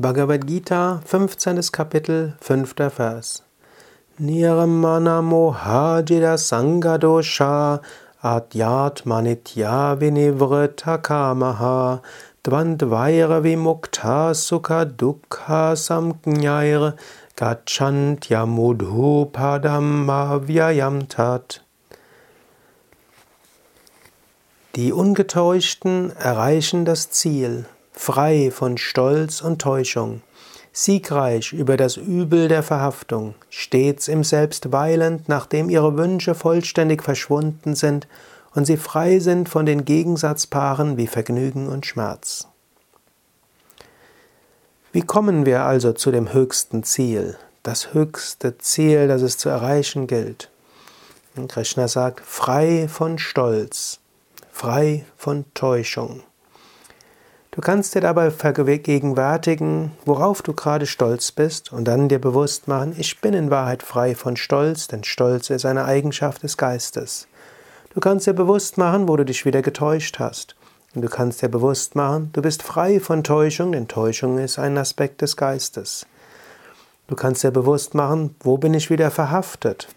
Bhagavad Gita, 15. Kapitel, 5. Vers. Niramana mohajira sangadosha adyat manitya vinivrita kamaha dvandvaira vimukta sukha dukkha samknyair gachantya mudhu padam tat. Die Ungetäuschten erreichen das Ziel frei von Stolz und Täuschung, siegreich über das Übel der Verhaftung, stets im Selbst weilend, nachdem ihre Wünsche vollständig verschwunden sind und sie frei sind von den Gegensatzpaaren wie Vergnügen und Schmerz. Wie kommen wir also zu dem höchsten Ziel, das höchste Ziel, das es zu erreichen gilt? Und Krishna sagt, frei von Stolz, frei von Täuschung. Du kannst dir dabei vergegenwärtigen, worauf du gerade stolz bist und dann dir bewusst machen, ich bin in Wahrheit frei von Stolz, denn Stolz ist eine Eigenschaft des Geistes. Du kannst dir bewusst machen, wo du dich wieder getäuscht hast. Und du kannst dir bewusst machen, du bist frei von Täuschung, denn Täuschung ist ein Aspekt des Geistes. Du kannst dir bewusst machen, wo bin ich wieder verhaftet.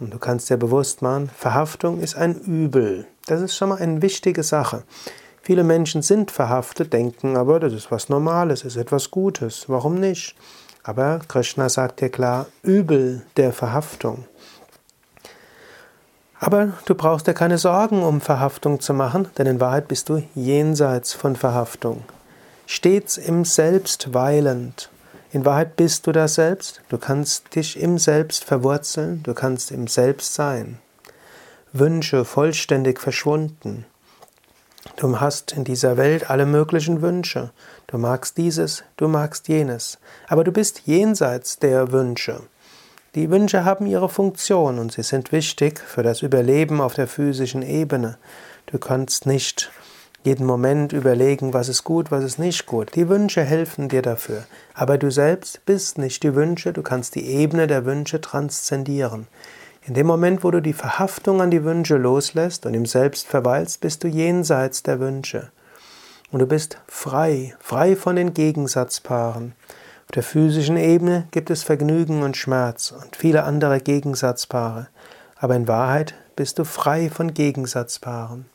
Und du kannst dir bewusst machen, Verhaftung ist ein Übel. Das ist schon mal eine wichtige Sache. Viele Menschen sind verhaftet, denken aber, das ist was Normales, ist etwas Gutes. Warum nicht? Aber Krishna sagt dir klar, Übel der Verhaftung. Aber du brauchst dir keine Sorgen, um Verhaftung zu machen, denn in Wahrheit bist du jenseits von Verhaftung. Stets im Selbst weilend. In Wahrheit bist du das Selbst, du kannst dich im Selbst verwurzeln, du kannst im Selbst sein. Wünsche vollständig verschwunden. Du hast in dieser Welt alle möglichen Wünsche. Du magst dieses, du magst jenes. Aber du bist jenseits der Wünsche. Die Wünsche haben ihre Funktion und sie sind wichtig für das Überleben auf der physischen Ebene. Du kannst nicht jeden Moment überlegen, was ist gut, was ist nicht gut. Die Wünsche helfen dir dafür. Aber du selbst bist nicht die Wünsche, du kannst die Ebene der Wünsche transzendieren. In dem Moment, wo du die Verhaftung an die Wünsche loslässt und im Selbst verweilst, bist du jenseits der Wünsche. Und du bist frei, frei von den Gegensatzpaaren. Auf der physischen Ebene gibt es Vergnügen und Schmerz und viele andere Gegensatzpaare. Aber in Wahrheit bist du frei von Gegensatzpaaren.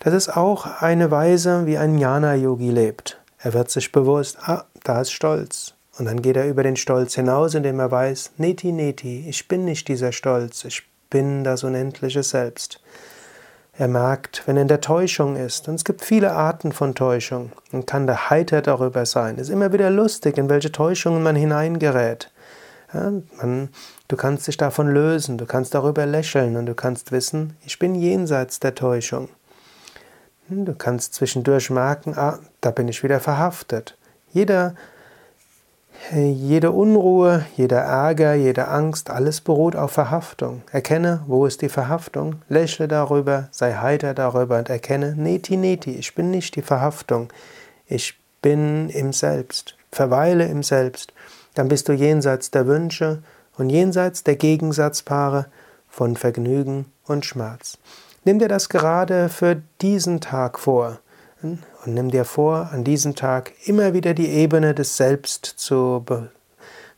Das ist auch eine Weise, wie ein Jnana-Yogi lebt. Er wird sich bewusst, ah, da ist Stolz. Und dann geht er über den Stolz hinaus, indem er weiß, Neti, Neti, ich bin nicht dieser Stolz, ich bin das unendliche Selbst. Er merkt, wenn er in der Täuschung ist, und es gibt viele Arten von Täuschung, und kann da heiter darüber sein. Es ist immer wieder lustig, in welche Täuschungen man hineingerät. Ja, man, du kannst dich davon lösen, du kannst darüber lächeln und du kannst wissen, ich bin jenseits der Täuschung. Hm, du kannst zwischendurch merken, ah, da bin ich wieder verhaftet. Jeder jede Unruhe, jeder Ärger, jede Angst, alles beruht auf Verhaftung. Erkenne, wo ist die Verhaftung, lächle darüber, sei heiter darüber und erkenne, neti neti, ich bin nicht die Verhaftung, ich bin im Selbst, verweile im Selbst. Dann bist du jenseits der Wünsche und jenseits der Gegensatzpaare von Vergnügen und Schmerz. Nimm dir das gerade für diesen Tag vor. Und nimm dir vor, an diesem Tag immer wieder die Ebene des Selbst zu, be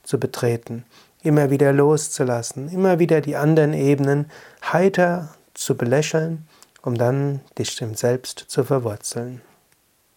zu betreten, immer wieder loszulassen, immer wieder die anderen Ebenen heiter zu belächeln, um dann dich im Selbst zu verwurzeln.